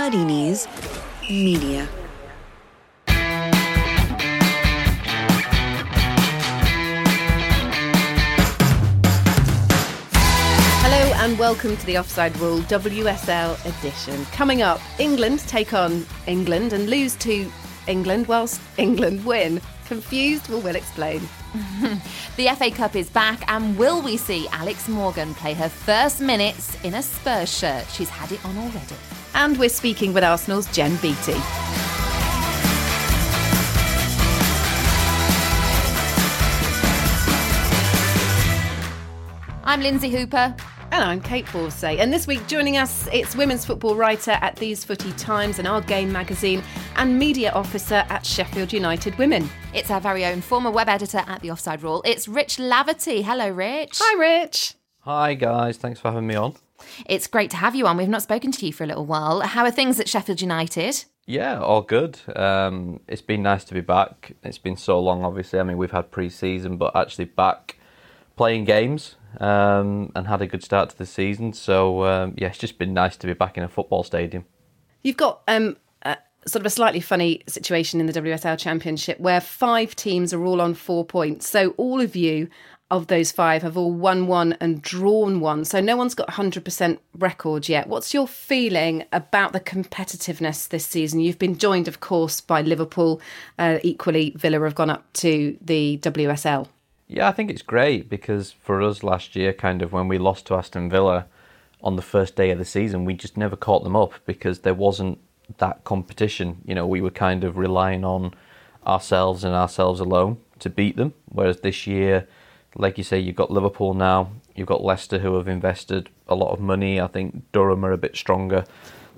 Muddy Knees Media. Hello and welcome to the Offside Rule WSL edition. Coming up, England take on England and lose to England whilst England win. Confused? Well, we'll explain. The FA Cup is back, and will we see Alex Morgan play her first minutes in a Spurs shirt? She's had it on already. And we're speaking with Arsenal's Jen Beattie. I'm Lynsey Hooper. And I'm Kait Borsay. And this week, joining us, it's women's football writer at These Footy Times and Our Game magazine, and media officer at Sheffield United Women. It's our very own former web editor at The Offside Rule. It's Rich Laverty. Hello, Rich. Hi, Rich. Hi guys, thanks for having me on. It's great to have you on. We've not spoken to you for a little while. How are things at Sheffield United? Yeah, all good. Um, it's been nice to be back. It's been so long, obviously. I mean, we've had pre-season, but actually back playing games um, and had a good start to the season. So um, yeah, it's just been nice to be back in a football stadium. You've got um, a, sort of a slightly funny situation in the WSL Championship where five teams are all on four points. So all of you of those five have all won one and drawn one. So no one's got 100% record yet. What's your feeling about the competitiveness this season? You've been joined, of course, by Liverpool. Uh, equally, Villa have gone up to the WSL. Yeah, I think it's great because for us last year, kind of when we lost to Aston Villa on the first day of the season, we just never caught them up because there wasn't that competition. You know, we were kind of relying on ourselves and ourselves alone to beat them. Whereas this year, like you say, you've got Liverpool now, you've got Leicester who have invested a lot of money. I think Durham are a bit stronger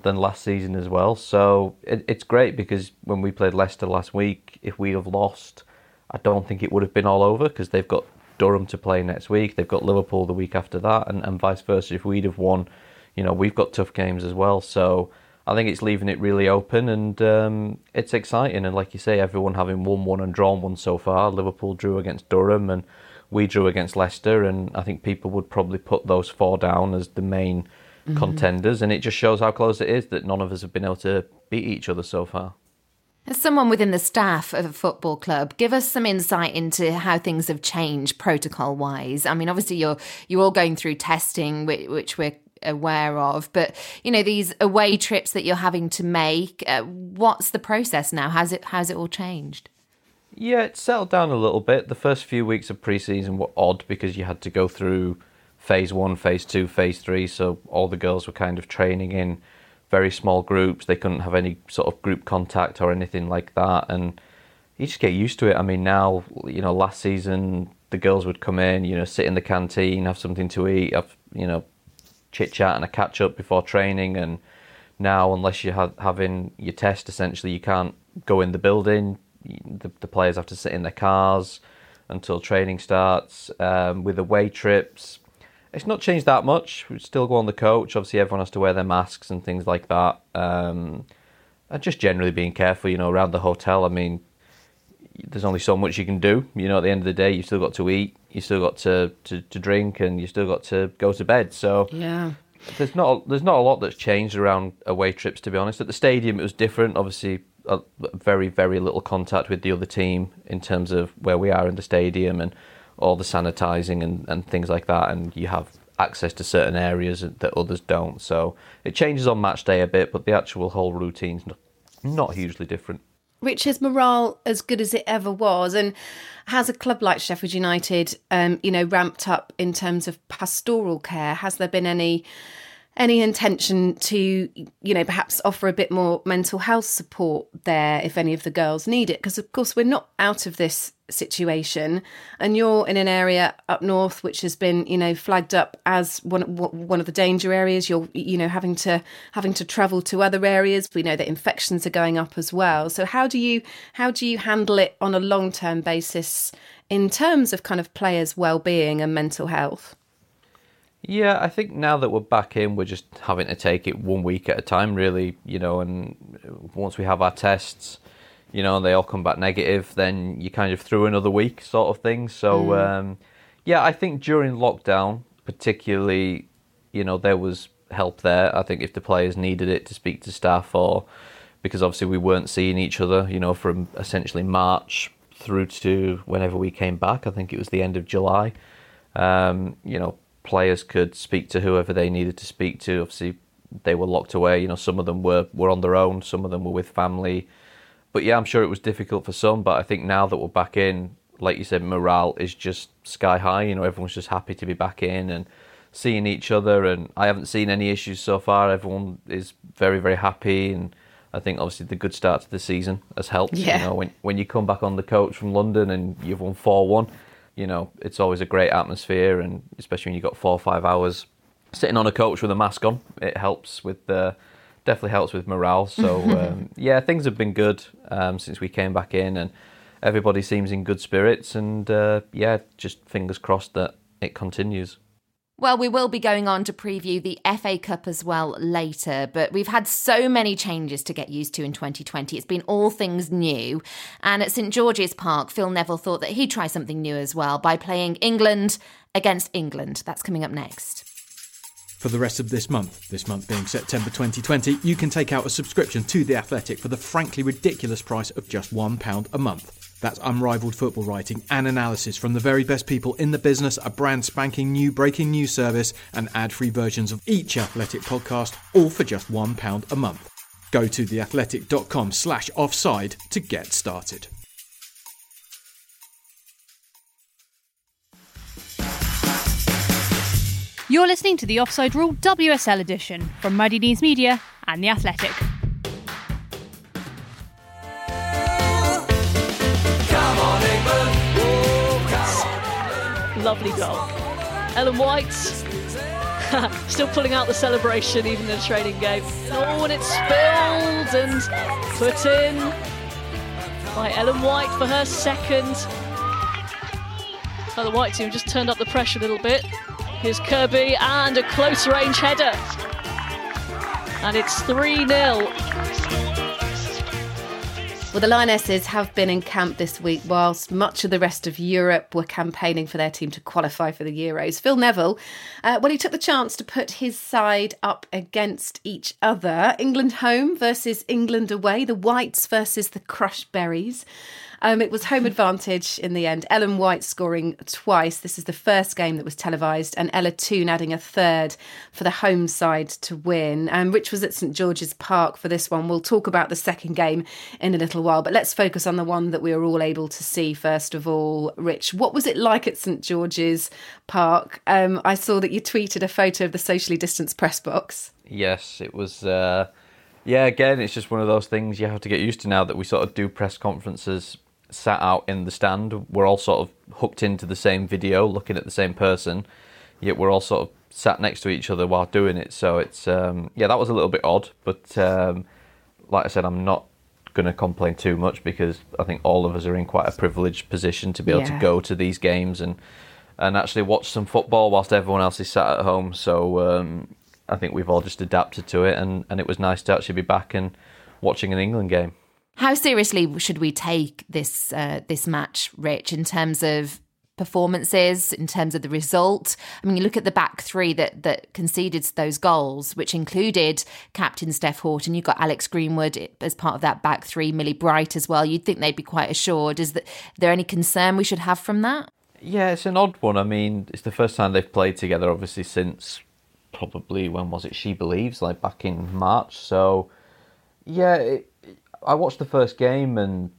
than last season as well. So it, it's great because when we played Leicester last week, if we'd have lost, I don't think it would have been all over because they've got Durham to play next week. They've got Liverpool the week after that, and, and vice versa. If we'd have won, you know, we've got tough games as well. So I think it's leaving it really open, and um, it's exciting. And like you say, everyone having won one and drawn one so far. Liverpool drew against Durham, and we drew against Leicester, and I think people would probably put those four down as the main contenders. And it just shows how close it is that none of us have been able to beat each other so far. As someone within the staff of a football club, give us some insight into how things have changed protocol wise. I mean, obviously you're you're all going through testing, which, which we're aware of, but you know these away trips that you're having to make. Uh, what's the process now? How's it how's it all changed? Yeah, it settled down a little bit. The first few weeks of pre-season were odd because you had to go through phase one, phase two, phase three. So all the girls were kind of training in very small groups. They couldn't have any sort of group contact or anything like that. And you just get used to it. I mean, now, you know, last season the girls would come in, you know, sit in the canteen, have something to eat, have, you know, chit chat and a catch up before training. And now, unless you're ha- having your test, essentially, you can't go in the building. The, the players have to sit in their cars until training starts. Um, with away trips, it's not changed that much. We still go on the coach. Obviously, everyone has to wear their masks and things like that. Um, and just generally being careful, you know, around the hotel. I mean, there's only so much you can do. You know, at the end of the day, you've still got to eat, you've still got to, to, to drink, and you've still got to go to bed. So Yeah. there's not there's not a lot that's changed around away trips. To be honest, at the stadium it was different. Obviously, a, very very little contact with the other team in terms of where we are in the stadium and all the sanitizing and, and things like that. And you have access to certain areas that others don't. So it changes on match day a bit, but the actual whole routine's not, hugely different. Rich, is morale as good as it ever was? And has a club like Sheffield United, um, you know, ramped up in terms of pastoral care? Has there been any any intention to, you know, perhaps offer a bit more mental health support there if any of the girls need it? Because of course we're not out of this situation, and you're in an area up north which has been, you know, flagged up as one one of the danger areas. You're, you know, having to having to travel to other areas. We know that infections are going up as well. So how do you how do you handle it on a long term basis in terms of kind of players' well being and mental health? Yeah, I think now that we're back in, we're just having to take it one week at a time, really. You know, and once we have our tests, you know, and they all come back negative, then you kind of through another week, sort of thing. So, um, yeah, I think during lockdown, particularly, you know, there was help there. I think if the players needed it to speak to staff or because obviously we weren't seeing each other, you know, from essentially March through to whenever we came back. I think it was the end of July. Um, you know, players could speak to whoever they needed to speak to. Obviously, they were locked away. You know, some of them were were on their own, some of them were with family. But yeah, I'm sure it was difficult for some. But I think now that we're back in, like you said, morale is just sky high. You know, everyone's just happy to be back in and seeing each other. And I haven't seen any issues so far. Everyone is very, very happy. And I think obviously the good start to the season has helped. Yeah. You know, when when you come back on the coach from London and you've won four one, you know, it's always a great atmosphere, and especially when you've got four or five hours sitting on a coach with a mask on, it helps with the. Definitely helps with morale. So um, yeah, things have been good um, since we came back in, and everybody seems in good spirits. And uh, yeah, just fingers crossed that it continues. Well, we will be going on to preview the FA Cup as well later, but we've had so many changes to get used to in 2020. It's been all things new. And at St George's Park, Phil Neville thought that he'd try something new as well by playing England against England. That's coming up next. For the rest of this month, this month being September 2020, you can take out a subscription to The Athletic for the frankly ridiculous price of just £1 a month. That's unrivaled football writing and analysis from the very best people in the business, a brand spanking new breaking news service, and ad free versions of each Athletic podcast, all for just £1 a month. Go to theathletic.com slash offside to get started. You're listening to the Offside Rule WSL edition from Muddy Knees Media and The Athletic. Lovely goal. Ellen White still pulling out the celebration even in a training game. Oh, and it's spilled and put in by Ellen White for her second. So the White team just turned up the pressure a little bit. Here's Kirby and a close range header. And it's 3 0. Well, the Lionesses have been in camp this week, whilst much of the rest of Europe were campaigning for their team to qualify for the Euros. Phil Neville, uh, well, he took the chance to put his side up against each other. England home versus England away, the Whites versus the Crush Berries. Um, it was home advantage in the end. Ellen White scoring twice. This is the first game that was televised, and Ella Toone adding a third for the home side to win. Um, Rich was at St George's Park for this one. We'll talk about the second game in a little while, but let's focus on the one that we were all able to see first of all. Rich, what was it like at St George's Park? Um, I saw that you tweeted a photo of the socially distanced press box. Yes, it was. Uh, yeah, again, it's just one of those things you have to get used to now that we sort of do press conferences sat out in the stand. We're all sort of hooked into the same video, looking at the same person, yet we're all sort of sat next to each other while doing it. So it's um, yeah, that was a little bit odd, but um, like I said, I'm not going to complain too much because I think all of us are in quite a privileged position to be able Yeah. to go to these games and and actually watch some football whilst everyone else is sat at home. So um, I think we've all just adapted to it, and, and it was nice to actually be back and watching an England game. How seriously should we take this uh, this match, Rich, in terms of performances, in terms of the result? I mean, you look at the back three that that conceded those goals, which included captain Steph Houghton. You've got Alex Greenwood as part of that back three, Millie Bright as well. You'd think they'd be quite assured. Is there any concern we should have from that? Yeah, it's an odd one. I mean, it's the first time they've played together, obviously, since probably when was it? SheBelieves, like back in March. So, yeah, it, I watched the first game, and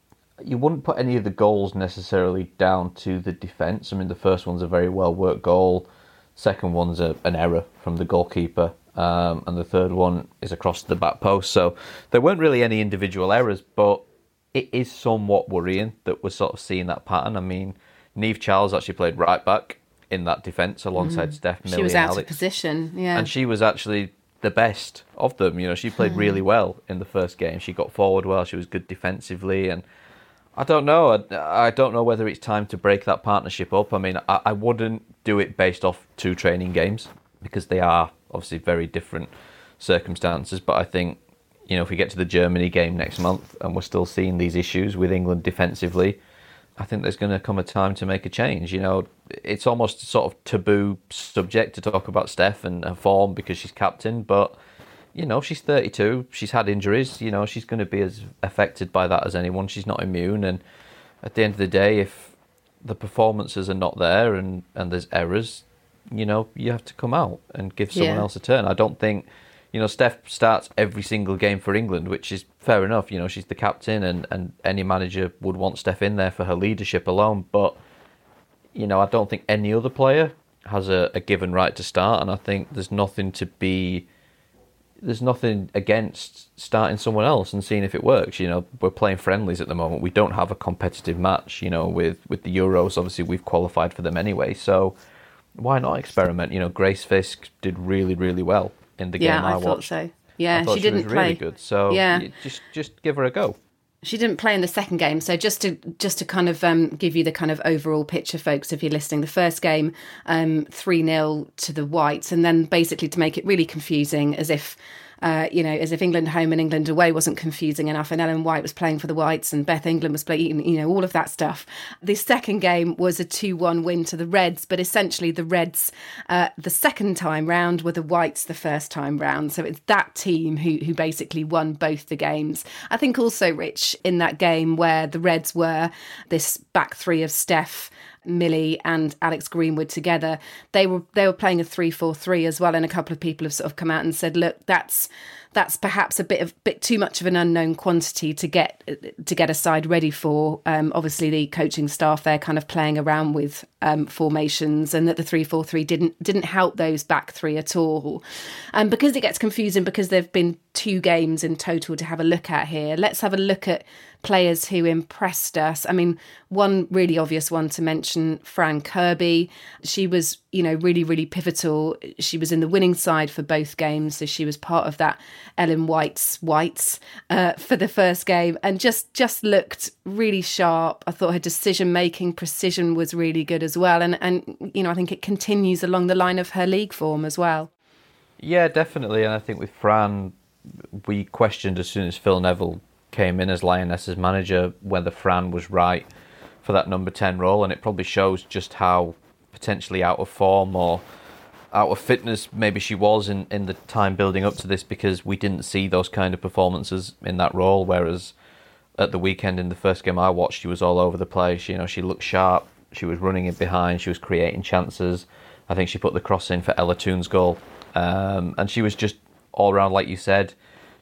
you wouldn't put any of the goals necessarily down to the defence. I mean, the first one's a very well worked goal. Second one's a, an error from the goalkeeper, um, and the third one is across the back post. So there weren't really any individual errors, but it is somewhat worrying that we're sort of seeing that pattern. I mean, Niamh Charles actually played right back in that defence alongside Steph Millie Mm. She was out Alex. of position. Yeah. And she was actually the best of them. You know, she played really hmm. well in the first game. She got forward well. She was good defensively, and I don't know. I, I don't know whether it's time to break that partnership up. I mean, I, I wouldn't do it based off two training games because they are obviously very different circumstances. But I think you know if we get to the Germany game next month and we're still seeing these issues with England defensively, I think there's going to come a time to make a change. You know, it's almost a sort of taboo subject to talk about Steph and her form because she's captain, but you know, she's 32. She's had injuries. You know, she's going to be as affected by that as anyone. She's not immune. And at the end of the day, if the performances are not there and, and there's errors, you know, you have to come out and give someone Yeah. else a turn. I don't think, you know, Steph starts every single game for England, which is fair enough. You know, she's the captain and, and any manager would want Steph in there for her leadership alone. But, you know, I don't think any other player has a, a given right to start. And I think there's nothing to be there's nothing against starting someone else and seeing if it works. You know, we're playing friendlies at the moment. We don't have a competitive match. You know, with with the Euros, obviously we've qualified for them anyway. So why not experiment? You know, Grace Fisk did really really well in the Yeah, game I, I, thought watched. so. Yeah, thought she didn't was play. really good. So Yeah. just just give her a go. She didn't play in the second game, so just to just to kind of um, give you the kind of overall picture, folks, if you're listening, the first game um, three 0 to the Whites, and then basically to make it really confusing, as if. Uh, you know, as if England home and England away wasn't confusing enough, and Ellen White was playing for the Whites and Beth England was playing, you know, all of that stuff. The second game was a 2 1 win to the Reds, but essentially the Reds, uh, the second time round, were the Whites the first time round. So it's that team who, who basically won both the games. I think also, Rich, in that game where the Reds were this back three of Steph, Millie and Alex Greenwood together, they were they were playing a three four three as well. And a couple of people have sort of come out and said, look, that's that's perhaps a bit of bit too much of an unknown quantity to get to get a side ready for. Um, obviously, the coaching staff they're kind of playing around with um, formations, and that the three four three didn't didn't help those back three at all. And because it gets confusing, because there've been two games in total to have a look at here, let's have a look at players who impressed us. I mean, one really obvious one to mention, Fran Kirby. She was, you know, really, really pivotal. She was in the winning side for both games, so she was part of that Ellen White's Whites uh, for the first game, and just just looked really sharp. I thought her decision making precision was really good as well, and and you know, I think it continues along the line of her league form as well. Yeah, definitely. And I think with Fran, we questioned as soon as Phil Neville came in as Lioness's manager whether Fran was right for that number 10 role. And it probably shows just how potentially out of form or out of fitness maybe she was in, in the time building up to this because we didn't see those kind of performances in that role. Whereas at the weekend in the first game I watched, she was all over the place. You know, she looked sharp. She was running in behind. She was creating chances. I think she put the cross in for Ella Toone's goal. Um, and she was just all around, like you said,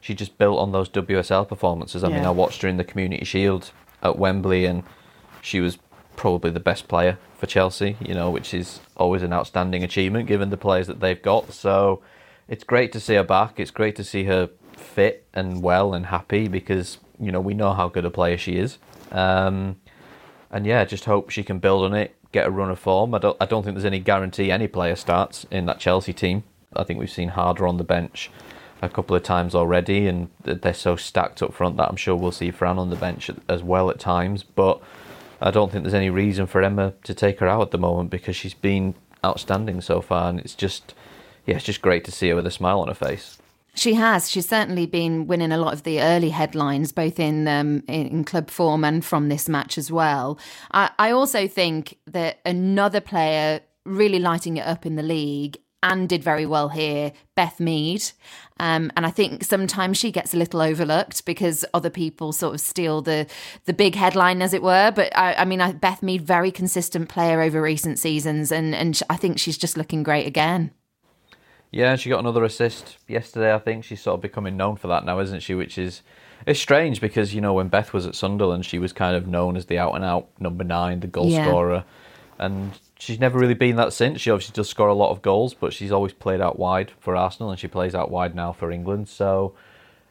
she just built on those WSL performances. I mean, I watched her in the Community Shield at Wembley, and she was probably the best player for Chelsea. You know, which is always an outstanding achievement given the players that they've got. So it's great to see her back. It's great to see her fit and well and happy because you know we know how good a player she is. Um, and yeah, just hope she can build on it, get a run of form. I don't, I don't think there's any guarantee any player starts in that Chelsea team. I think we've seen Harder on the bench a couple of times already, and they're so stacked up front that I'm sure we'll see Fran on the bench as well at times. But I don't think there's any reason for Emma to take her out at the moment because she's been outstanding so far, and it's just, yeah, it's just great to see her with a smile on her face. She has. She's certainly been winning a lot of the early headlines, both in um, in, club form and from this match as well. I, I also think that another player really lighting it up in the league and did very well here, Beth Mead. Um, and I think sometimes she gets a little overlooked because other people sort of steal the the big headline, as it were. But I, I mean, I, Beth Mead, very consistent player over recent seasons, and and I think she's just looking great again. Yeah, she got another assist yesterday. I think she's sort of becoming known for that now, isn't she? Which is it's strange because you know when Beth was at Sunderland, she was kind of known as the out and out number nine, the goal Yeah. scorer, and she's never really been that since. She obviously does score a lot of goals, but she's always played out wide for Arsenal, and she plays out wide now for England. So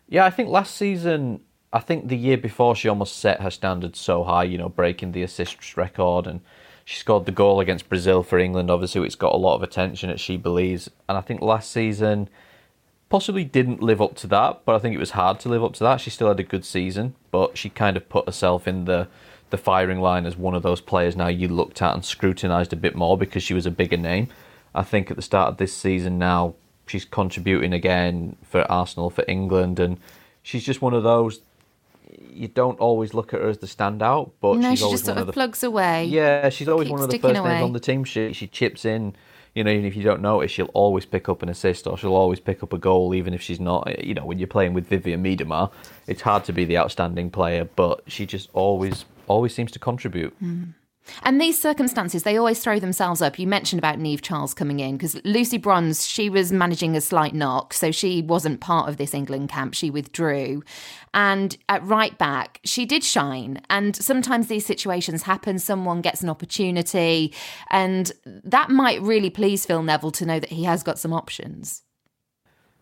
yeah, I think last season, I think the year before, she almost set her standards so high, you know, breaking the assists record, and she scored the goal against Brazil for England. Obviously, it's got a lot of attention, as SheBelieves. And I think last season possibly didn't live up to that, but I think it was hard to live up to that. She still had a good season, but she kind of put herself in the the firing line as one of those players now you looked at and scrutinised a bit more because she was a bigger name. I think at the start of this season now she's contributing again for Arsenal, for England, and she's just one of those you don't always look at her as the standout, but no, she's she always just sort one of the plugs away. yeah, she's always one of the first names on the team sheet. She chips in, you know, even if you don't notice, she'll always pick up an assist or she'll always pick up a goal, even if she's not. You know, when you're playing with Vivianne Miedema, it's hard to be the outstanding player, but she just always always seems to contribute. Mm. And these circumstances, they always throw themselves up. You mentioned about Niamh Charles coming in because Lucy Bronze, she was managing a slight knock, so she wasn't part of this England camp. She withdrew. And at right back, she did shine. And sometimes these situations happen. Someone gets an opportunity, and that might really please Phil Neville to know that he has got some options.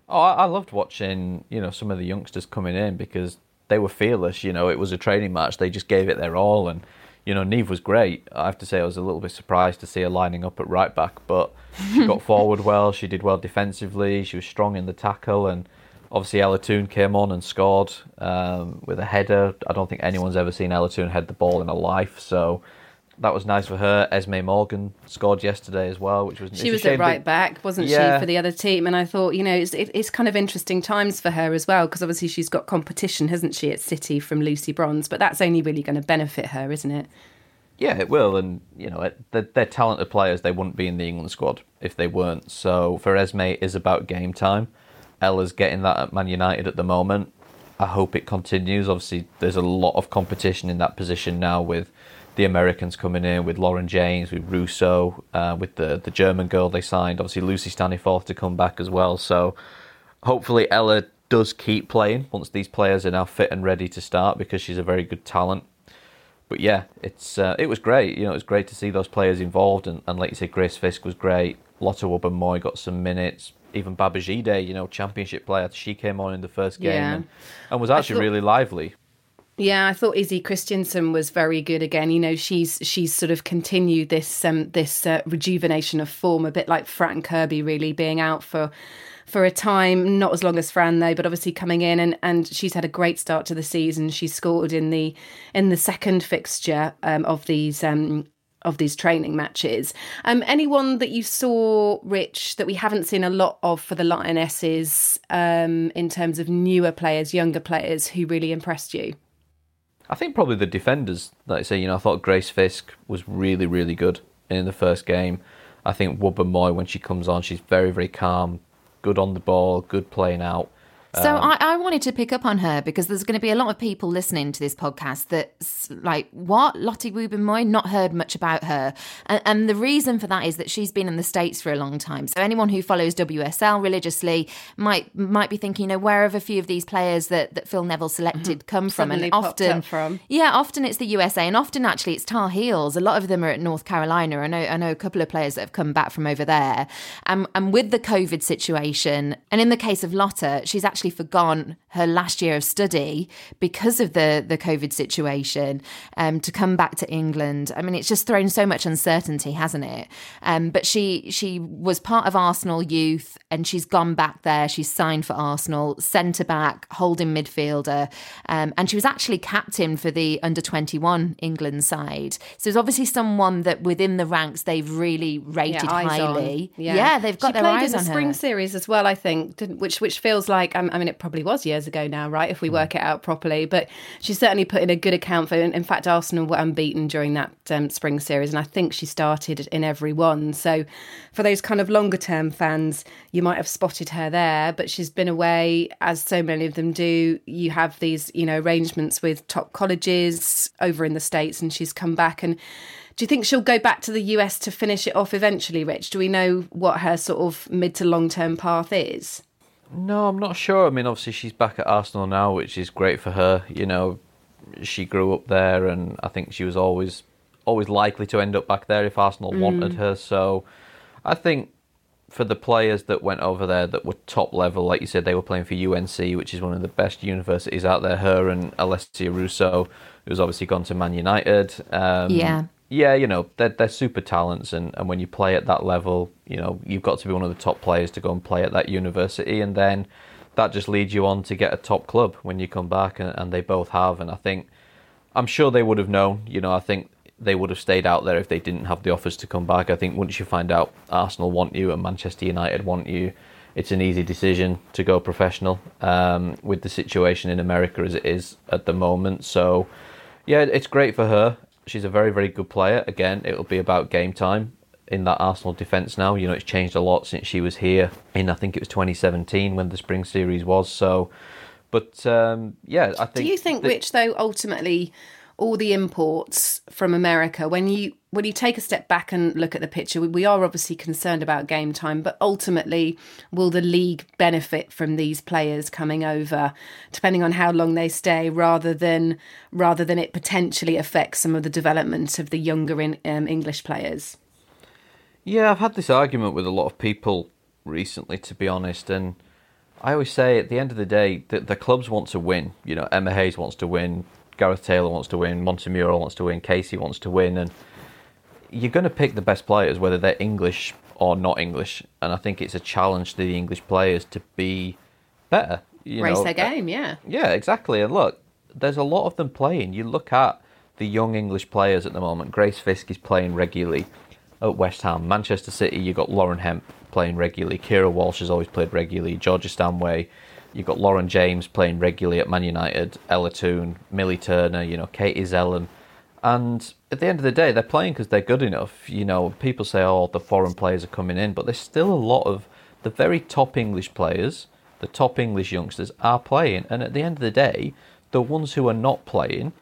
Oh, I, I loved watching, you know, some of the youngsters coming in because they were fearless. You know, it was a training match; they just gave it their all, and you know, Niamh was great. I have to say, I was a little bit surprised to see her lining up at right back, but she got forward well. She did well defensively. She was strong in the tackle, and obviously Ella Toone came on and scored um, with a header. I don't think anyone's ever seen Ella Toone head the ball in a life, so that was nice for her. Esme Morgan scored yesterday as well, which was She was at that- right back, wasn't Yeah. she, for the other team? And I thought, you know, it's, it, it's kind of interesting times for her as well, because obviously she's got competition, hasn't she, at City from Lucy Bronze? But that's only really going to benefit her, isn't it? Yeah, it will, and you know it- they're, they're talented players. They wouldn't be in the England squad if they weren't. So for Esme, it is about game time. Ella's getting that at Man United at the moment. I hope it continues. Obviously, there's a lot of competition in that position now with the Americans coming in, with Lauren James, with Russo, uh, with the the German girl they signed. Obviously, Lucy Staniforth to come back as well. So hopefully Ella does keep playing once these players are now fit and ready to start because she's a very good talent but yeah, it's uh, it was great. You know, it was great to see those players involved, and, and like you said, Grace Fisk was great. Lotto Lotta Moy got some minutes. Even Babajide, you know, championship player, she came on in the first game Yeah. and, and was actually thought- really lively. Yeah, I thought Izzy Christiansen was very good again. You know, she's she's sort of continued this um, this uh, rejuvenation of form, a bit like Fran Kirby, really being out for for a time, not as long as Fran though, but obviously coming in and, and she's had a great start to the season. She scored in the in the second fixture um, of these um, of these training matches. Um, anyone that you saw, Rich, that we haven't seen a lot of for the Lionesses um, in terms of newer players, younger players who really impressed you? I think probably the defenders, like I say, you know, I thought Grace Fisk was really, really good in the first game. I think Wubben-Moy, when she comes on, she's very, very calm, good on the ball, good playing out. So Um, I, I wanted to pick up on her because there's going to be a lot of people listening to this podcast that's like, what? Lotte Wubben-Moy? Not heard much about her. And, and the reason for that is that she's been in the States for a long time. So anyone who follows WSL religiously might might be thinking, you know, where have a few of these players that, that Phil Neville selected come from? And often, from. yeah, often it's the USA and often actually it's Tar Heels. A lot of them are at North Carolina. I know I know a couple of players that have come back from over there. Um, and with the COVID situation, and in the case of Lotte, she's actually forgone her last year of study because of the the COVID situation um, to come back to England. I mean, it's just thrown so much uncertainty, hasn't it? Um, but she she was part of Arsenal youth and she's gone back there. She's signed for Arsenal, centre back, holding midfielder, um, and she was actually captain for the under twenty one England side. So it's obviously someone that within the ranks they've really rated eyes highly. on. Yeah. they've got she their played eyes in on the spring her. series as well, I think, which which feels like um, I mean it probably was years ago now, right? If we work it out properly, but she certainly put in a good account for. In fact, Arsenal were unbeaten during that um, spring series, and I think she started in every one. So, for those kind of longer term fans, you might have spotted her there, but she's been away, as so many of them do. You have these, you know, arrangements with top colleges over in the states, and she's come back and. Do you think she'll go back to the US to finish it off eventually, Rich? Do we know what her sort of mid to long term path is? No, I'm not sure. I mean, obviously she's back at Arsenal now, which is great for her. You know, she grew up there, and I think she was always always likely to end up back there if Arsenal wanted her. So, I think for the players that went over there that were top level, like you said, they were playing for UNC, which is one of the best universities out there. Her and Alessia Russo, who's obviously gone to Man United. Um, Yeah. Yeah, you know, they're, they're super talents, and, and when you play at that level, you know, you've got to be one of the top players to go and play at that university, and then that just leads you on to get a top club when you come back, and, and they both have, and I think, I'm sure they would have known, you know, I think they would have stayed out there if they didn't have the offers to come back. I think once you find out Arsenal want you and Manchester United want you, it's an easy decision to go professional um, with the situation in America as it is at the moment. So, yeah, it's great for her. She's a very, very good player. Again, it'll be about game time in that Arsenal defence now. You know, it's changed a lot since she was here in, I think it was 2017 when the spring series was. So, but um, yeah, I think. Do you think, Rich, though, ultimately, all the imports from America, when you when you take a step back and look at the picture, we, we are obviously concerned about game time, but ultimately, will the league benefit from these players coming over, depending on how long they stay, rather than rather than it potentially affects some of the development of the younger in, um, English players? Yeah, I've had this argument with a lot of people recently, to be honest, and I always say at the end of the day that the clubs want to win. You know, Emma Hayes wants to win, Gareth Taylor wants to win, Montemurro wants to win, Casey wants to win, and you're going to pick the best players, whether they're English or not English. And I think it's a challenge to the English players to be better. You Race know, their game, yeah. yeah, exactly. And look, there's a lot of them playing. You look at the young English players at the moment. Grace Fisk is playing regularly at West Ham. Manchester City, you've got Lauren Hemp playing regularly. Keira Walsh has always played regularly. Georgia Stanway. You've got Lauren James playing regularly at Man United. Ella Toone, Millie Turner, you know, Katie Zelem. And at the end of the day, they're playing because they're good enough. You know, people say, oh, the foreign players are coming in, but there's still a lot of the very top English players, the top English youngsters are playing. And at the end of the day, the ones who are not playing,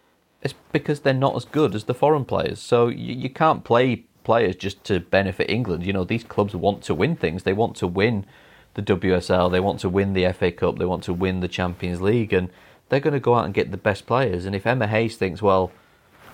it's because they're not as good as the foreign players. So you, you can't play players just to benefit England. You know, these clubs want to win things. They want to win the WSL, they want to win the FA Cup, they want to win the Champions League, and they're going to go out and get the best players. And if Emma Hayes thinks, well,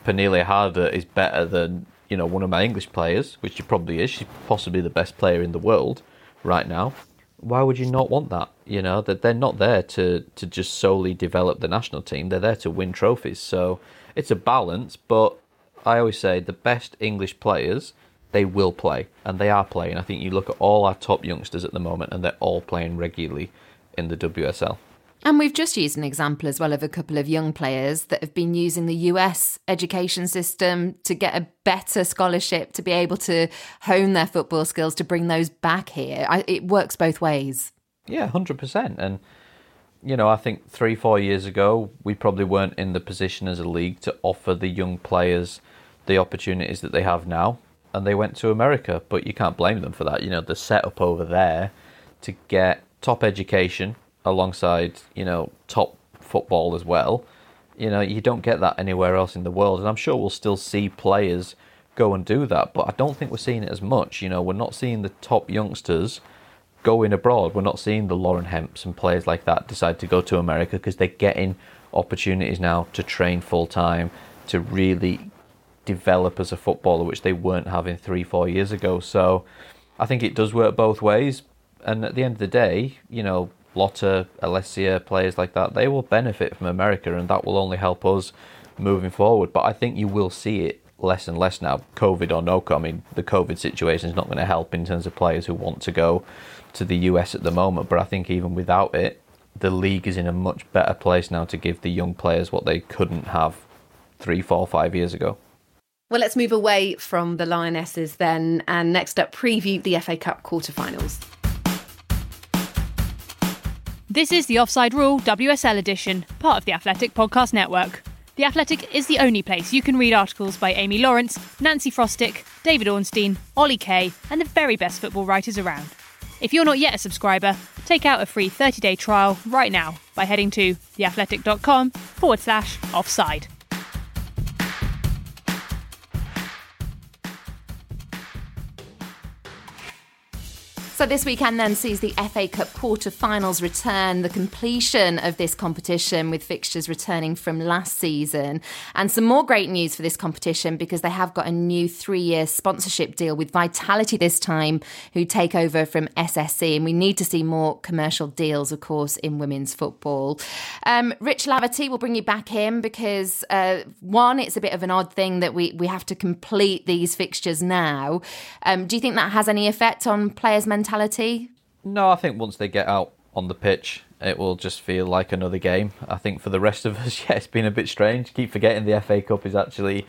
Pernille Harder is better than you know one of my English players, which she probably is. She's possibly the best player in the world right now. Why would you not want that? You know that they're not there to to just solely develop the national team. They're there to win trophies. So it's a balance. But I always say the best English players they will play and they are playing. I think you look at all our top youngsters at the moment and they're all playing regularly in the WSL. And we've just used an example as well of a couple of young players that have been using the US education system to get a better scholarship to be able to hone their football skills to bring those back here. I, it works both ways. Yeah, hundred percent. And you know, I think three, four years ago, we probably weren't in the position as a league to offer the young players the opportunities that they have now, and they went to America. But you can't blame them for that. You know, the setup over there to get top education alongside, you know, top football as well. You know, you don't get that anywhere else in the world, and I'm sure we'll still see players go and do that, but I don't think we're seeing it as much. You know, we're not seeing the top youngsters going abroad. We're not seeing the Lauren Hemps and players like that decide to go to America because they're getting opportunities now to train full time, to really develop as a footballer, which they weren't having three, four years ago. So I think it does work both ways. And at the end of the day, you know, Lotte, Alessia, players like that, they will benefit from America and that will only help us moving forward. But I think you will see it less and less now, COVID or no COVID. I mean, the COVID situation is not going to help in terms of players who want to go to the US at the moment. But I think even without it, the league is in a much better place now to give the young players what they couldn't have three, four, five years ago. Well, let's move away from the Lionesses then, and next up, preview the FA Cup quarterfinals. This is the Offside Rule WSL edition, part of the Athletic Podcast Network. The Athletic is the only place you can read articles by Amy Lawrence, Nancy Frostick, David Ornstein, Ollie Kay, and the very best football writers around. If you're not yet a subscriber, take out a free 30 day trial right now by heading to theathletic.com forward slash offside. So this weekend then sees the FA Cup quarter-finals return, the completion of this competition with fixtures returning from last season, and some more great news for this competition because they have got a new three-year sponsorship deal with Vitality this time, who take over from SSE, and we need to see more commercial deals, of course, in women's football. Um, Rich Laverty will bring you back in because uh, one, it's a bit of an odd thing that we we have to complete these fixtures now. Um, do you think that has any effect on players' mentality? No, I think once they get out on the pitch, it will just feel like another game. I think for the rest of us, yeah, it's been a bit strange. Keep forgetting the FA Cup is actually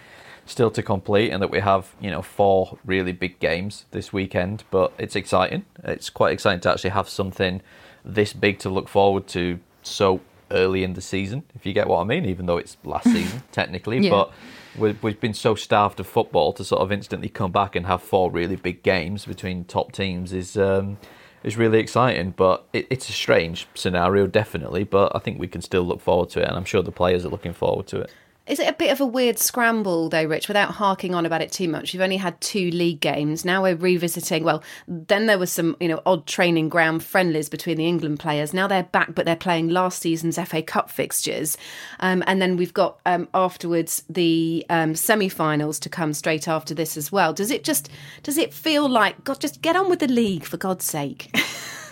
still to complete, and that we have you know four really big games this weekend. But it's exciting. It's quite exciting to actually have something this big to look forward to so early in the season, if you get what I mean. Even though it's last season technically, Yeah. but we've, we've been so starved of football to sort of instantly come back and have four really big games between top teams is. Um, is really exciting, but it, it's a strange scenario, definitely. But I think we can still look forward to it, and I'm sure the players are looking forward to it. Is it a bit of a weird scramble, though, Rich, without harking on about it too much? You've only had two league games. Now we're revisiting. Well, then there was some, you know, odd training ground friendlies between the England players. Now they're back, but they're playing last season's FA Cup fixtures. Um, and then we've got um, afterwards the um, semi finals to come straight after this as well. Does it just, does it feel like, God, just get on with the league, for God's sake?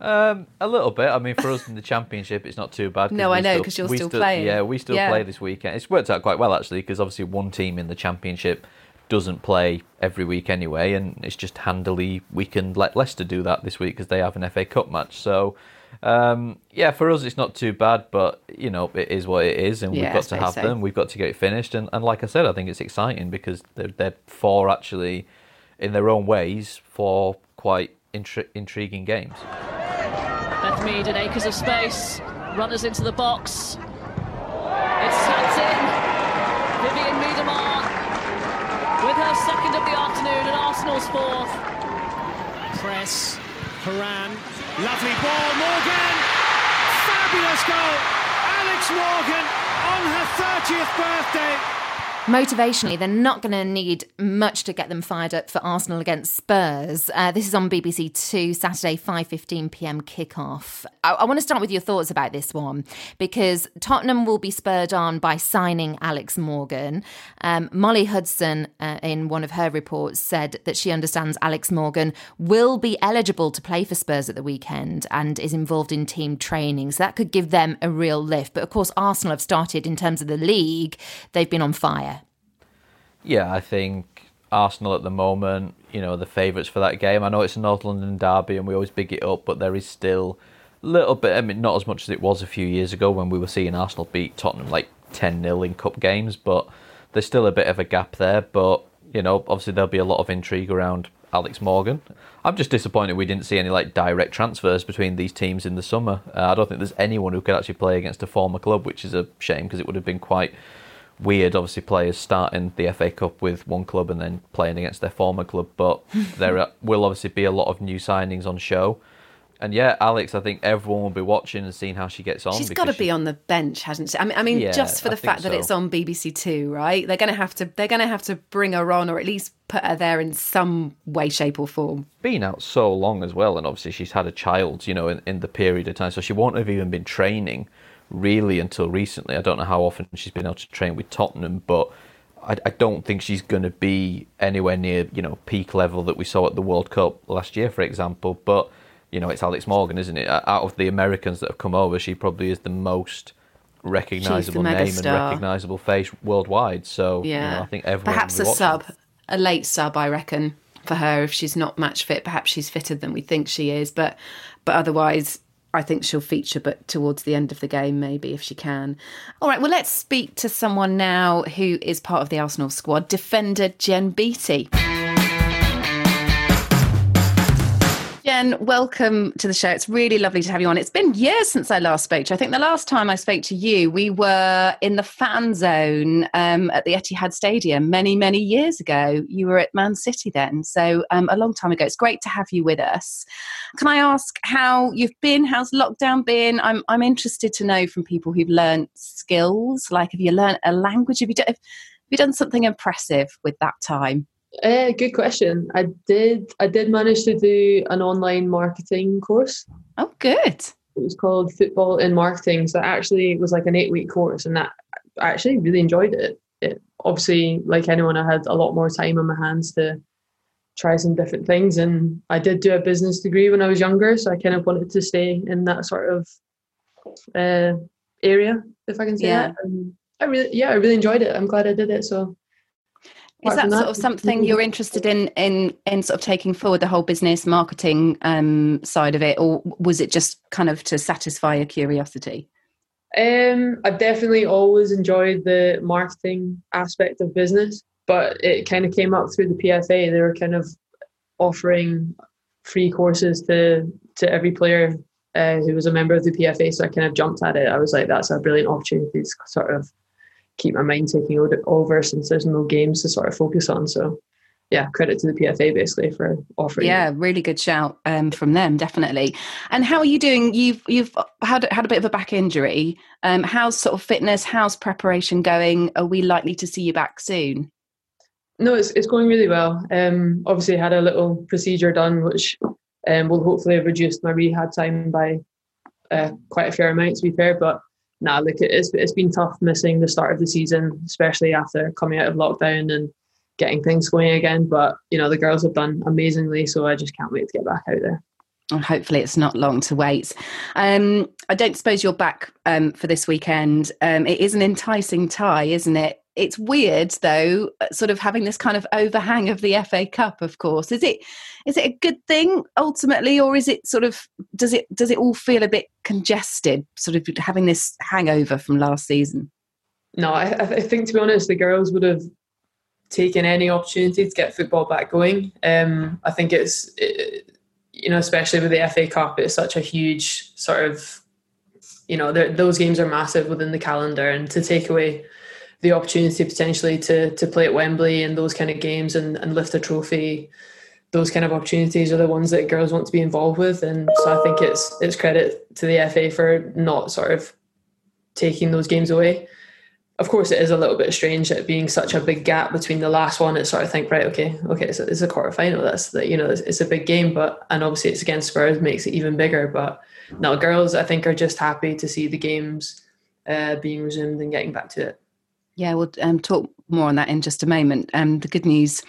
Um, a little bit. I mean, for us in the championship, it's not too bad. No, I know, 'cause you're we still playing. Yeah, we still Yeah. play this weekend. It's worked out quite well actually, because obviously one team in the championship doesn't play every week anyway, and it's just handily we can let Leicester do that this week because they have an FA Cup match. So. Um, yeah, for us it's not too bad, but you know it is what it is, and Yeah, we've got to have so. them. We've got to get it finished, and, and like I said, I think it's exciting because they're, they're four actually, in their own ways, four quite intri- intriguing games. Beth Mead in acres of space. Runners into the box. It's snapped in. Vivianne Miedema with her second of the afternoon and Arsenal's fourth. Press, Haran, lovely ball, Morgan, fabulous goal, Alex Morgan on her 30th birthday. Motivationally, they're not going to need much to get them fired up for Arsenal against Spurs. Uh, this is on BBC Two, Saturday, 5.15 p.m. kickoff. I, I want to start with your thoughts about this one because Tottenham will be spurred on by signing Alex Morgan. Um, Molly Hudson, uh, in one of her reports, said that she understands Alex Morgan will be eligible to play for Spurs at the weekend and is involved in team training. So that could give them a real lift. But of course, Arsenal have started in terms of the league, they've been on fire. Yeah, I think Arsenal at the moment, you know, the favourites for that game. I know it's a North London derby and we always big it up, but there is still a little bit, I mean, not as much as it was a few years ago when we were seeing Arsenal beat Tottenham like 10 0 in cup games, but there's still a bit of a gap there. But, you know, obviously there'll be a lot of intrigue around Alex Morgan. I'm just disappointed we didn't see any like direct transfers between these teams in the summer. Uh, I don't think there's anyone who could actually play against a former club, which is a shame because it would have been quite weird, obviously, players starting the FA Cup with one club and then playing against their former club. But there are, will obviously be a lot of new signings on show. And yeah, Alex, I think everyone will be watching and seeing how she gets on. She's got to because be she- on the bench, hasn't she? I mean, I mean, Yeah, just for the think fact that so. it's on BBC Two, right? They're going to have to they're going to have to bring her on, or at least put her there in some way, shape, or form. been out so long as well, and obviously she's had a child, you know, in, in the period of time, so she won't have even been training really until recently. I don't know how often she's been able to train with Tottenham, but I, I don't think she's going to be anywhere near, you know, peak level that we saw at the World Cup last year, for example. But you know, it's Alex Morgan, isn't it? Out of the Americans that have come over, she probably is the most recognizable name and recognizable face worldwide. So Yeah, you know, I think everyone perhaps a sub, a late sub, I reckon, for her if she's not match fit. Perhaps she's fitter than we think she is, but but otherwise. I think she'll feature, but towards the end of the game, maybe if she can. All right, well, let's speak to someone now who is part of the Arsenal squad, defender Jen Beattie. Welcome to the show. It's really lovely to have you on. It's been years since I last spoke to you. I think the last time I spoke to you, we were in the fan zone um, at the Etihad Stadium many, many years ago. You were at Man City then, so um, a long time ago. It's great to have you with us. Can I ask how you've been? How's lockdown been? I'm I'm interested to know from people who've learnt skills. Like, have you learnt a language? Have you done, have you done something impressive with that time? Uh, good question. I did. I did manage to do an online marketing course. Oh, good. It was called Football in Marketing. So actually, it was like an eight-week course, and that I actually really enjoyed it. It obviously, like anyone, I had a lot more time on my hands to try some different things. And I did do a business degree when I was younger, so I kind of wanted to stay in that sort of uh, area, if I can say Yeah. that. And I really, yeah, I really enjoyed it. I'm glad I did it. So Is that sort of something you're interested in in in sort of taking forward the whole business marketing um, side of it, or was it just kind of to satisfy a curiosity? Um, I've definitely always enjoyed the marketing aspect of business, but it kind of came up through the PFA. They were kind of offering free courses to to every player uh, who was a member of the PFA. So I kind of jumped at it. I was like, that's a brilliant opportunity to sort of keep my mind taking over since there's no games to sort of focus on. So yeah, credit to the PFA basically for offering. Yeah, really good shout um, from them, definitely. And how are you doing? You've you've had had a bit of a back injury. Um, how's sort of fitness? How's preparation going? Are we likely to see you back soon? No, it's it's going really well. Um, obviously, I had a little procedure done, which um, will hopefully have reduced my rehab time by uh, quite a fair amount. To be fair, but nah, look, it's it's been tough missing the start of the season, especially after coming out of lockdown and getting things going again. But you know, the girls have done amazingly, so I just can't wait to get back out there. And hopefully, it's not long to wait. Um, I don't suppose you're back um, for this weekend. Um, it is an enticing tie, isn't it? It's weird though, uh, sort of having this kind of overhang of the FA Cup. Of course, is it is it a good thing ultimately, or is it sort of does it does it all feel a bit congested, sort of having this hangover from last season? No, I, I think to be honest, the girls would have taken any opportunity to get football back going. Um, I think it's, it, you know, especially with the FA Cup, it's such a huge sort of, you know, those games are massive within the calendar, and to take away the opportunity potentially to to play at Wembley and those kind of games and, and lift a trophy, those kind of opportunities are the ones that girls want to be involved with, and so I think it's it's credit to the FA for not sort of taking those games away of course, it is a little bit strange it being such a big gap between the last one. It's sort of think, right, okay, okay, it's a, it's a quarter final. That's that you know, it's, it's, a big game, but and obviously it's against Spurs makes it even bigger. But now girls, I think are just happy to see the games uh, being resumed and getting back to it. Yeah, we'll um, talk more on that in just a moment. Um, the good news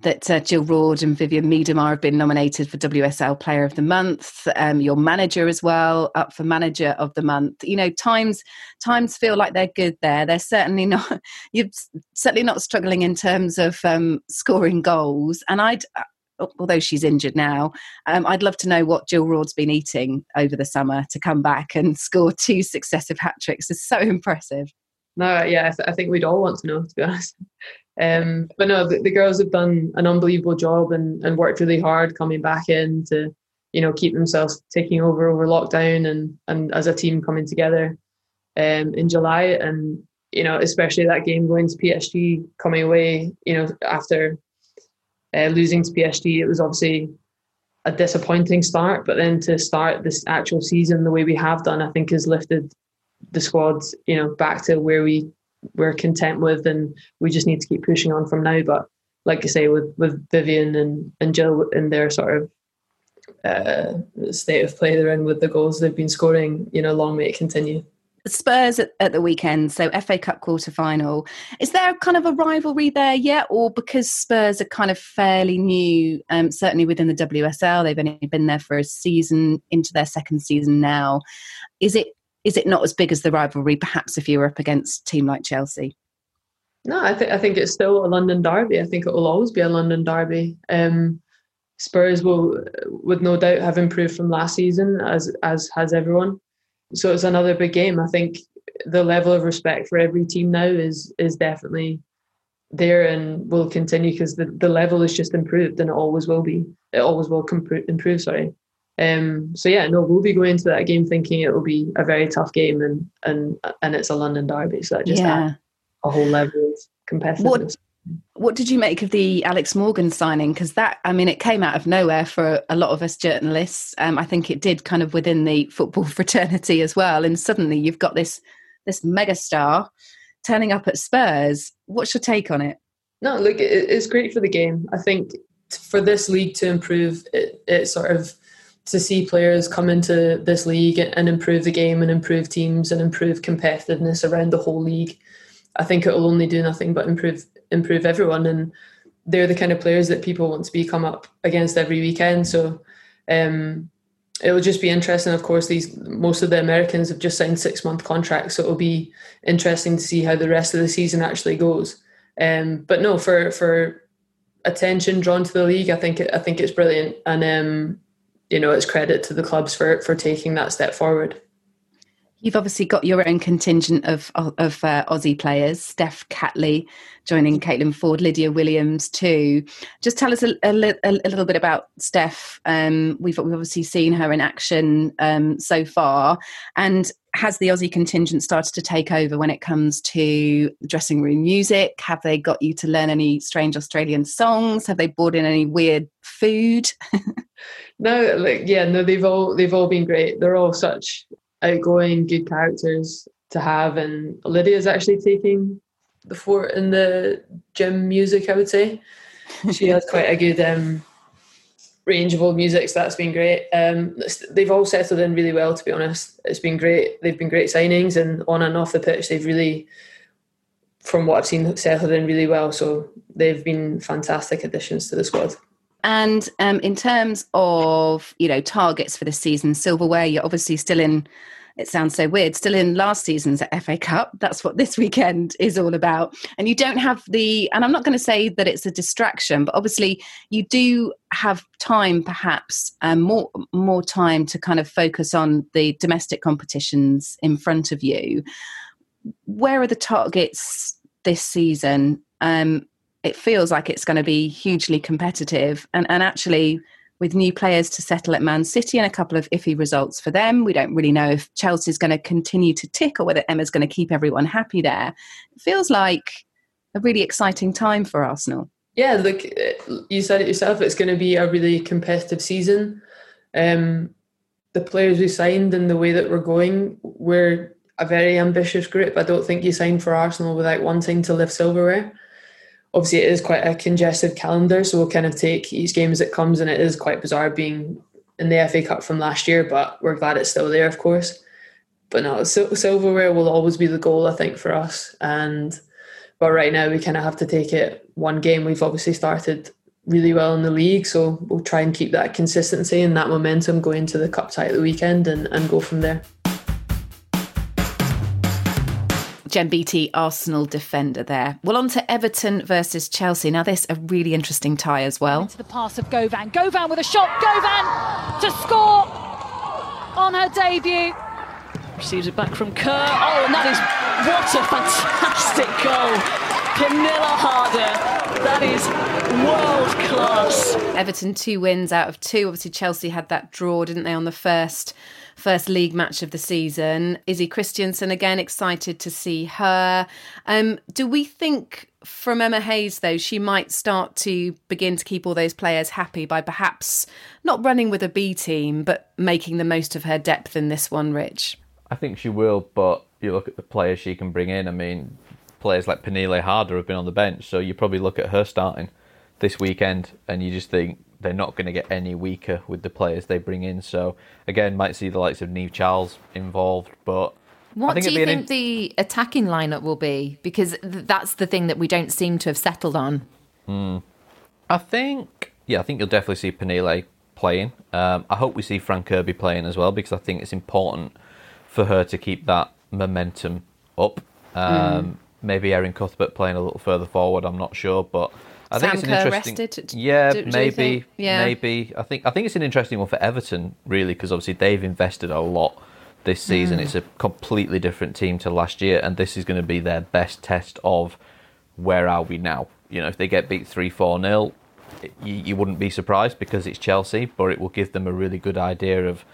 that uh, Jill Roord and Vivianne Miedema have been nominated for WSL Player of the Month. Um, your manager as well, up for Manager of the Month. You know, times times feel like they're good there. They're certainly not. You're certainly not struggling in terms of um, scoring goals. And I'd. Uh, although she's injured now, um, I'd love to know what Jill Roord's been eating over the summer to come back and score two successive hat tricks. Is so impressive. No, yeah, I, th- I think we'd all want to know, to be honest. Um, but no, the, the, girls have done an unbelievable job and, and worked really hard coming back in to, you know, keep themselves taking over over lockdown and and as a team coming together um, in July. And you know, especially that game going to PSG, coming away, you know, after uh, losing to PSG, it was obviously a disappointing start. But then to start this actual season the way we have done, I think has lifted the squad, you know, back to where we we're content with, and we just need to keep pushing on from now. But like I say, with with Vivianne and and Jill in their sort of uh, state of play they're in with the goals they've been scoring, you know, long may it continue. Spurs at, at, the weekend, so FA Cup quarter final. Is there kind of a rivalry there yet, or because Spurs are kind of fairly new, um, certainly within the WSL, they've only been there for a season, into their second season now. Is it is it not as big as the rivalry, perhaps, if you were up against a team like Chelsea? No, I think I think it's still a London derby. I think it will always be a London derby. Um, Spurs will, with no doubt, have improved from last season, as as has everyone. So it's another big game. I think the level of respect for every team now is is definitely there and will continue because the, the level is just improved and it always will be. It always will improve. Sorry. Um, so yeah, no, we'll be going into that game thinking it will be a very tough game, and and and it's a London derby, so that just yeah. adds a whole level of competitiveness. What, what did you make of the Alex Morgan signing? Because that, I mean, it came out of nowhere for a lot of us journalists. Um, I think it did kind of within the football fraternity as well, and suddenly you've got this this megastar turning up at Spurs. What's your take on it? No, look, it's great for the game. I think for this league to improve, it, it sort of to see players come into this league and improve the game and improve teams and improve competitiveness around the whole league. I think it will only do nothing but improve improve everyone, and they're the kind of players that people want to be come up against every weekend. So um, it will just be interesting. Of course, these most of the Americans have just signed six month contracts, so it will be interesting to see how the rest of the season actually goes. Um, but no, for for attention drawn to the league, I think I think it's brilliant, and um, you know, it's credit to the clubs for for taking that step forward. You've obviously got your own contingent of of uh, Aussie players, Steph Catley joining Caitlin Foord, Lydia Williams too. Just tell us a, a, a little bit about Steph. Um, we've, we've obviously seen her in action um, so far, and has the Aussie contingent started to take over when it comes to dressing room music? Have they got you to learn any strange Australian songs? Have they brought in any weird food? no, like yeah, no, they've all they've all been great. They're all such outgoing, good characters to have. And Lydia's actually taking the fort in the gym music, I would say. She has quite a good um, range of old music, so that's been great. Um, they've all settled in really well, to be honest. It's been great. They've been great signings, and on and off the pitch, they've really, from what I've seen, settled in really well. So they've been fantastic additions to the squad. And um, in terms of you know targets for this season, silverware, you're obviously still in it sounds so weird, still in last season's FA Cup. That's what this weekend is all about. And you don't have the, and I'm not going to say that it's a distraction, but obviously you do have time, perhaps um, more more time to kind of focus on the domestic competitions in front of you. Where are the targets this season? Um, it feels like it's going to be hugely competitive, and and actually with new players to settle at Man City and a couple of iffy results for them. We don't really know if Chelsea's going to continue to tick or whether Emma's going to keep everyone happy there. It feels like a really exciting time for Arsenal. Yeah, look, you said it yourself. It's going to be a really competitive season. Um, the players we signed and the way that we're going, we're a very ambitious group. I don't think you signed for Arsenal without wanting to lift silverware obviously it is quite a congested calendar, so we'll kind of take each game as it comes, and it is quite bizarre being in the FA Cup from last year, but we're glad it's still there, of course. But no, silverware will always be the goal, I think, for us. And but right now we kind of have to take it one game. We've obviously started really well in the league, so we'll try and keep that consistency and that momentum going to the cup tie at the weekend and, and go from there. Jen Beattie, Arsenal defender there. Well, on to Everton versus Chelsea. Now, this a really interesting tie as well. Into the pass of Gauvin. Gauvin with a shot. Gauvin to score on her debut. Receives it back from Kerr. Oh, and that is what a fantastic goal. Pernille Harder. That is world class. Everton two wins out of two. Obviously, Chelsea had that draw, didn't they, on the first first league match of the season. Izzy Christiansen again excited to see her. Um, do we think from Emma Hayes though she might start to begin to keep all those players happy by perhaps not running with a B team but making the most of her depth in this one, Rich? I think she will, but you look at the players she can bring in. I mean, players like Pernille Harder have been on the bench, so you probably look at her starting this weekend and you just think they're not going to get any weaker with the players they bring in. So again, might see the likes of Niamh Charles involved, but. What do you think in... the attacking lineup will be? Because that's the thing that we don't seem to have settled on. Hmm. I think, yeah, I think you'll definitely see Pernille playing. Um, I hope we see Fran Kirby playing as well because I think it's important for her to keep that momentum up. Um, mm. Maybe Erin Cuthbert playing a little further forward. I'm not sure, but I think it's an interesting. Rested, yeah, do, do maybe, yeah. maybe. I think I think it's an interesting one for Everton, really, because obviously they've invested a lot this season. Mm. It's a completely different team to last year, and this is going to be their best test of where are we now. You know, if they get beat three four nil, you, you wouldn't be surprised because it's Chelsea, but it will give them a really good idea of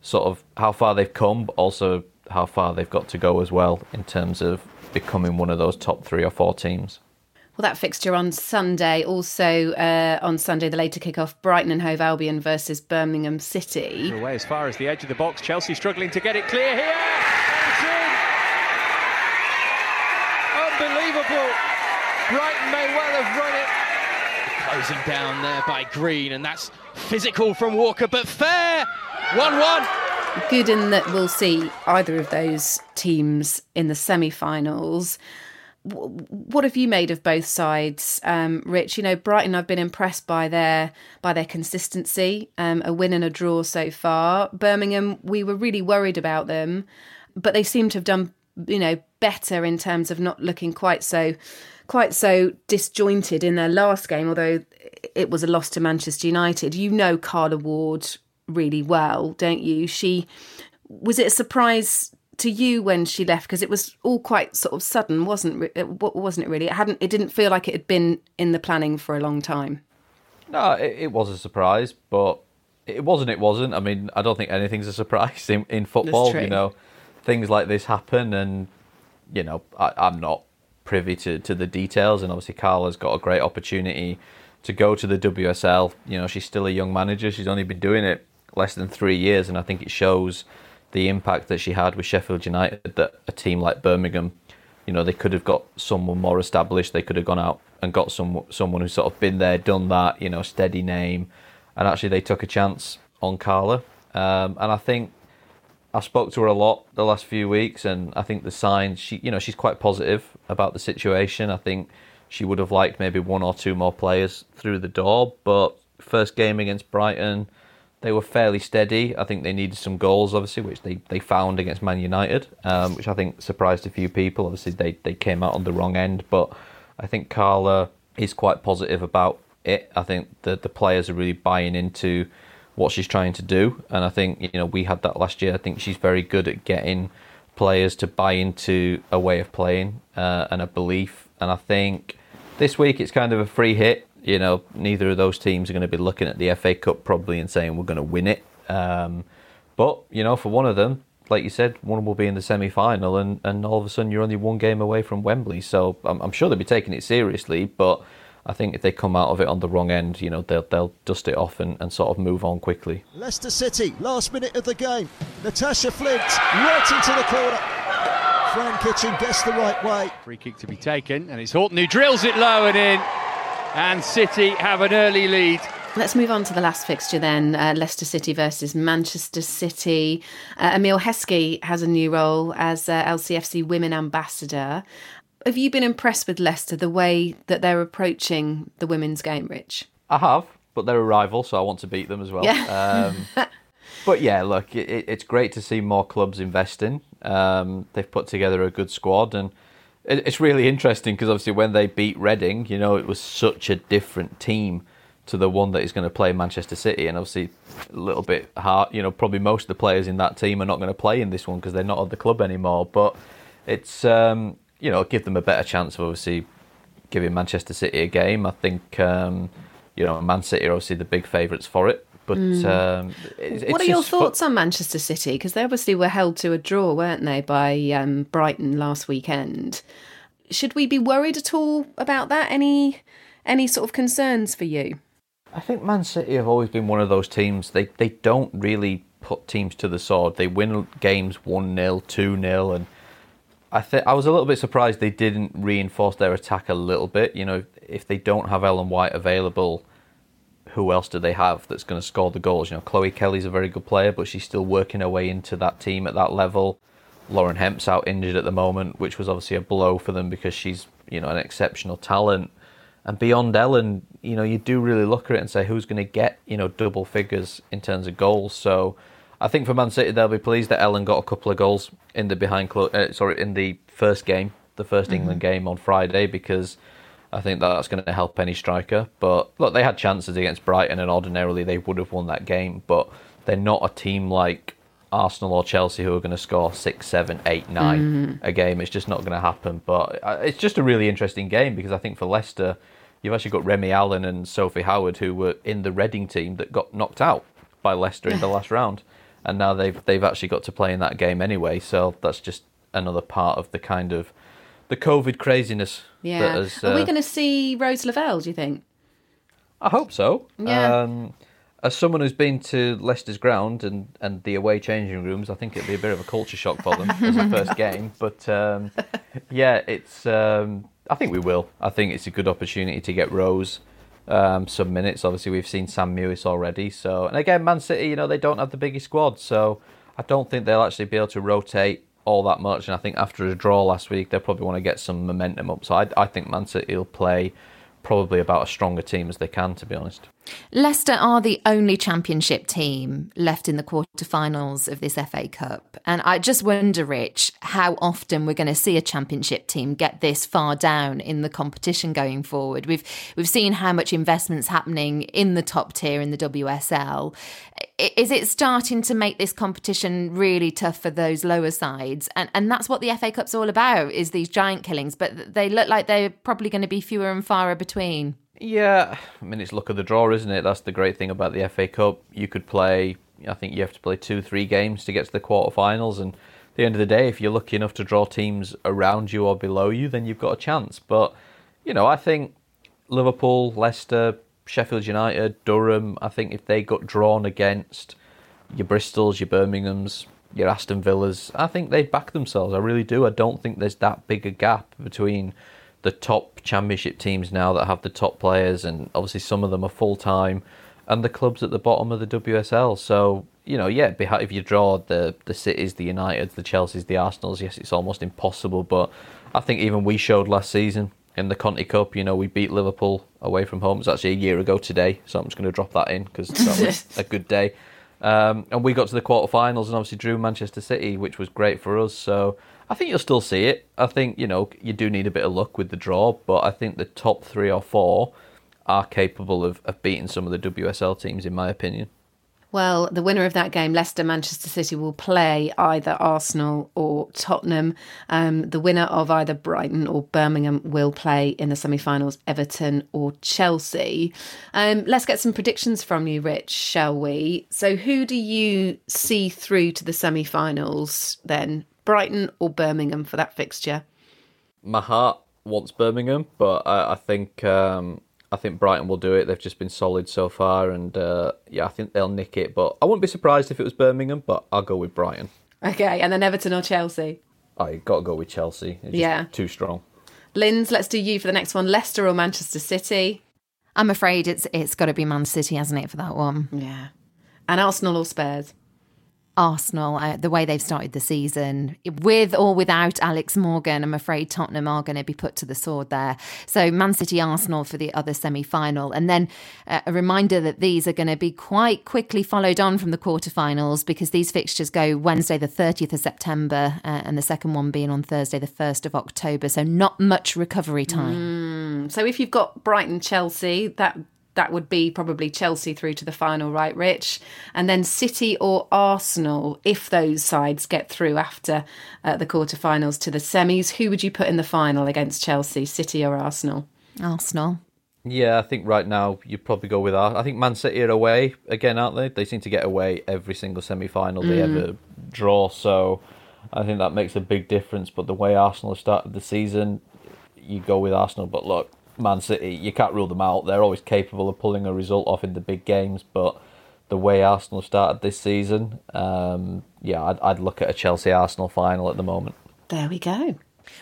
sort of how far they've come, but also how far they've got to go as well in terms of becoming one of those top three or four teams. Well, that fixture on Sunday, also uh, on Sunday, the later kick-off, Brighton and Hove Albion versus Birmingham City. Away as far as the edge of the box, Chelsea struggling to get it clear here. Unbelievable. Brighton may well have run it. Closing down there by Green, and that's physical from Walker, but fair. 1 1 good in that we'll see either of those teams in the semi-finals what have you made of both sides, um, Rich? You know, Brighton. I've been impressed by their by their consistency. Um, a win and a draw so far. Birmingham. We were really worried about them, but they seem to have done you know better in terms of not looking quite so quite so disjointed in their last game. Although it was a loss to Manchester United. You know Carla Ward really well, don't you? She was it a surprise to you when she left? Because it was all quite sort of sudden, wasn't it? Wasn't it really? It hadn't. It didn't feel like it had been in the planning for a long time. No, it, it was a surprise, but it wasn't. It wasn't. I mean, I don't think anything's a surprise in, in football. You know, things like this happen, and you know, I, I'm not privy to, to the details. And obviously, Carla's got a great opportunity to go to the WSL. You know, she's still a young manager. She's only been doing it less than three years, and I think it shows the impact that she had with Sheffield United. That a team like Birmingham, you know, they could have got someone more established. They could have gone out and got some someone who's sort of been there, done that. You know, steady name, and actually they took a chance on Carla. Um, and I think I spoke to her a lot the last few weeks, and I think the signs she, you know, she's quite positive about the situation. I think she would have liked maybe one or two more players through the door, but first game against Brighton, they were fairly steady. I think they needed some goals, obviously, which they, they found against Man United, um, which I think surprised a few people. Obviously, they, they came out on the wrong end, but I think Carla is quite positive about it. I think that the players are really buying into what she's trying to do, and I think you know we had that last year. I think she's very good at getting players to buy into a way of playing uh, and a belief, and I think this week it's kind of a free hit you know, neither of those teams are going to be looking at the FA Cup probably and saying we're going to win it. Um, but you know, for one of them, like you said, one will be in the semi final, and, and all of a sudden you're only one game away from Wembley. So I'm, I'm, sure they'll be taking it seriously, but I think if they come out of it on the wrong end, you know, they'll, they'll dust it off and, and sort of move on quickly. Leicester City, last minute of the game. Natasha Flint right into the corner. Fran Kitching guessed the right way. Free kick to be taken, and it's Horton who drills it low and in and City have an early lead. Let's move on to the last fixture then uh, Leicester City versus Manchester City. Uh, Emile Heskey has a new role as uh, LCFC Women Ambassador. Have you been impressed with Leicester, the way that they're approaching the women's game, Rich? I have, but they're a rival, so I want to beat them as well. Yeah. Um, but yeah, look, it, it's great to see more clubs investing. Um, they've put together a good squad, and it's really interesting because obviously when they beat Reading, you know, it was such a different team to the one that is going to play Manchester City, and obviously a little bit hard. You know, probably most of the players in that team are not going to play in this one because they're not at the club anymore. But it's um, you know give them a better chance of obviously giving Manchester City a game. I think um, you know Man City are obviously the big favourites for it. But mm. um, it, what are your thoughts on Manchester City? Because they obviously were held to a draw, weren't they, by um, Brighton last weekend? Should we be worried at all about that? Any any sort of concerns for you? I think Man City have always been one of those teams. They they don't really put teams to the sword. They win games one 0 two 0 and I think I was a little bit surprised they didn't reinforce their attack a little bit. You know, if they don't have Ellen White available who else do they have that's going to score the goals? You know, Chloe Kelly's a very good player, but she's still working her way into that team at that level. Lauren Hemp's out injured at the moment, which was obviously a blow for them because she's, you know, an exceptional talent. And beyond Ellen, you know, you do really look at it and say who's going to get, you know, double figures in terms of goals. So I think for Man City, they'll be pleased that Ellen got a couple of goals in the behind, clo- uh, sorry, in the first game, the 1st mm-hmm. England game on Friday, because I think that that's going to help any striker. But look, they had chances against Brighton, and ordinarily they would have won that game. But they're not a team like Arsenal or Chelsea who are going to score six, seven, eight, nine mm-hmm. a game. It's just not going to happen. But uh, it's just a really interesting game because I think for Leicester, you've actually got Remi Allen and Sophie Howard who were in the Reading team that got knocked out by Leicester in the last round, and now they've they've actually got to play in that game anyway. So that's just another part of the kind of the COVID craziness. Yeah. Has, uh, Are we uh, going to see Rose Lavelle, do you think? I hope so. Yeah. Um, as someone who's been to Leicester's ground and, and the away changing rooms, I think it'd be a bit of a culture shock for them as a first game. But um, yeah, it's. Um, I think we will. I think it's a good opportunity to get Rose um, some minutes. Obviously, we've seen Sam Mewis already. So, and again, Man City, you know, they don't have the biggest squad, so I don't think they'll actually be able to rotate all that much. And I think after a draw last week, they'll probably want to get some momentum up. So I, I think Man City will play probably about as strong a team as they can, to be honest. Leicester are the only championship team left in the quarterfinals of this FA Cup. And I just wonder, Rich, how often we're going to see a championship team get this far down in the competition going forward. We've we've seen how much investment's happening in the top tier in the WSL. Is it starting to make this competition really tough for those lower sides? And and that's what the FA Cup's all about, is these giant killings, but they look like they're probably going to be fewer and far between. Yeah, I mean it's luck of the draw, isn't it? That's the great thing about the FA Cup. You could play, I think you have to play two, three games to get to the quarterfinals, and at the end of the day, if you're lucky enough to draw teams around you or below you, then you've got a chance. But you know, I think Liverpool, Leicester, Sheffield United, Durham. I think if they got drawn against your Bristols, your Birminghams, your Aston Villas, I think they'd back themselves. I really do. I don't think there's that big a gap between the top championship teams now that have the top players, and obviously some of them are full time, and the clubs at the bottom of the WSL. So you know, yeah, if you draw the the cities, the Uniteds, the Chelseas, the Arsenals, yes, it's almost impossible. But I think even we showed last season in the Conti Cup, you know, we beat Liverpool away from home. It's actually a year ago today, so I'm just going to drop that in because that was a good day. Um, and we got to the quarterfinals and obviously drew Manchester City, which was great for us. So I think you'll still see it. I think, you know, you do need a bit of luck with the draw, but I think the top three or four are capable of, of beating some of the WSL teams, in my opinion. Well, the winner of that game, Leicester Manchester City, will play either Arsenal or Tottenham. Um, the winner of either Brighton or Birmingham will play in the semi finals, Everton or Chelsea. Um, let's get some predictions from you, Rich, shall we? So, who do you see through to the semi finals then? Brighton or Birmingham for that fixture? My heart wants Birmingham, but I, I think um, I think Brighton will do it. They've just been solid so far, and uh, yeah, I think they'll nick it. But I wouldn't be surprised if it was Birmingham, but I'll go with Brighton. Okay, and then Everton or Chelsea? I got to go with Chelsea. yeah, too strong. Linz, let's do you for the next one. Leicester or Manchester City? I'm afraid it's it's got to be Man City, hasn't it, for that one? Yeah. And Arsenal or Spurs? Arsenal, uh, the way they've started the season, with or without Alex Morgan, I'm afraid Tottenham are going to be put to the sword there. So Man City, Arsenal for the other semi final. And then uh, a reminder that these are going to be quite quickly followed on from the quarterfinals because these fixtures go Wednesday, the 30th of September, uh, and the second one being on Thursday, the 1st of October. So not much recovery time. Mm. So if you've got Brighton, Chelsea, that that would be probably Chelsea through to the final, right, Rich? And then City or Arsenal, if those sides get through after uh, the quarterfinals to the semis, who would you put in the final against Chelsea, City or Arsenal? Arsenal. Yeah, I think right now you'd probably go with that. I think Man City are away again, aren't they? They seem to get away every single semi final they mm. ever draw, so I think that makes a big difference. But the way Arsenal have started the season, you go with Arsenal. But look, Man City, you can't rule them out. They're always capable of pulling a result off in the big games, but the way Arsenal started this season, um, yeah, I'd, I'd look at a Chelsea Arsenal final at the moment. There we go.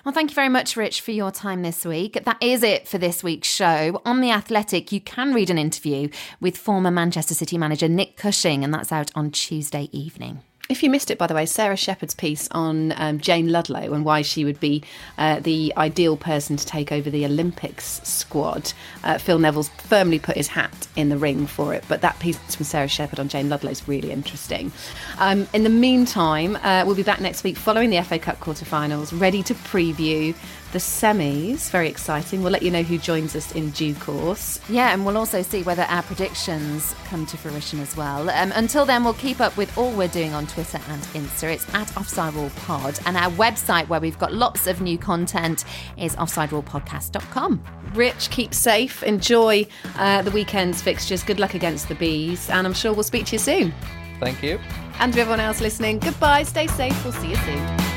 Well, thank you very much, Rich, for your time this week. That is it for this week's show. On The Athletic, you can read an interview with former Manchester City manager Nick Cushing, and that's out on Tuesday evening. If you missed it, by the way, Sarah Shephard's piece on um, Jayne Ludlow and why she would be uh, the ideal person to take over the Olympics squad. Uh, Phil Neville's firmly put his hat in the ring for it, but that piece from Sarah Shephard on Jayne Ludlow is really interesting. Um, in the meantime, uh, we'll be back next week following the FA Cup quarterfinals, ready to preview the semis. Very exciting. We'll let you know who joins us in due course. Yeah, and we'll also see whether our predictions come to fruition as well. Um, until then, we'll keep up with all we're doing on Twitter and Insta. It's at Offside Rule Pod, and our website where we've got lots of new content is offsiderulepodcast.com. Rich, keep safe. Enjoy uh, the weekend's fixtures. Good luck against the bees, and I'm sure we'll speak to you soon. Thank you. And to everyone else listening, goodbye. Stay safe. We'll see you soon.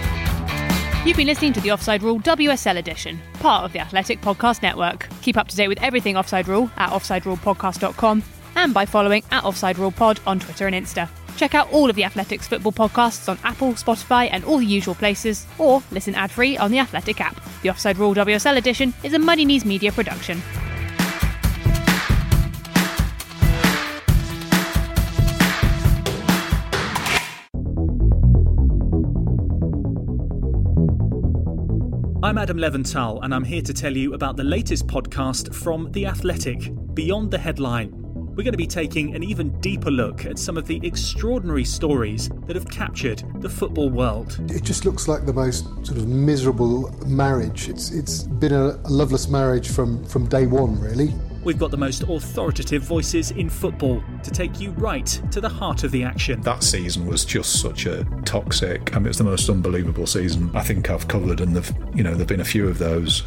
You've been listening to the Offside Rule WSL edition, part of the Athletic Podcast Network. Keep up to date with everything Offside Rule at offsiderulepodcast.com and by following at Offside Rule Pod on Twitter and Insta. Check out all of the Athletics football podcasts on Apple, Spotify, and all the usual places, or listen ad free on the Athletic app. The Offside Rule WSL edition is a Muddy Knees Media production. I'm Adam Leventhal, and I'm here to tell you about the latest podcast from The Athletic, Beyond the Headline. We're going to be taking an even deeper look at some of the extraordinary stories that have captured the football world. It just looks like the most sort of miserable marriage. It's it's been a, a loveless marriage from from day one, really. We've got the most authoritative voices in football to take you right to the heart of the action. That season was just such a toxic. I mean, it's the most unbelievable season I think I've covered, and there've you know there've been a few of those.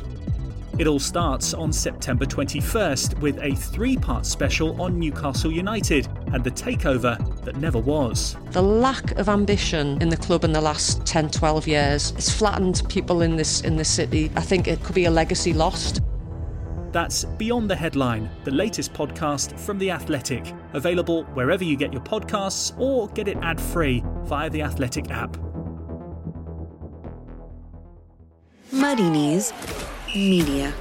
It all starts on September 21st with a three part special on Newcastle United and the takeover that never was. The lack of ambition in the club in the last 10, 12 years has flattened people in this in this city. I think it could be a legacy lost. That's Beyond the Headline, the latest podcast from The Athletic, available wherever you get your podcasts or get it ad free via the Athletic app. Muddy Knees Media.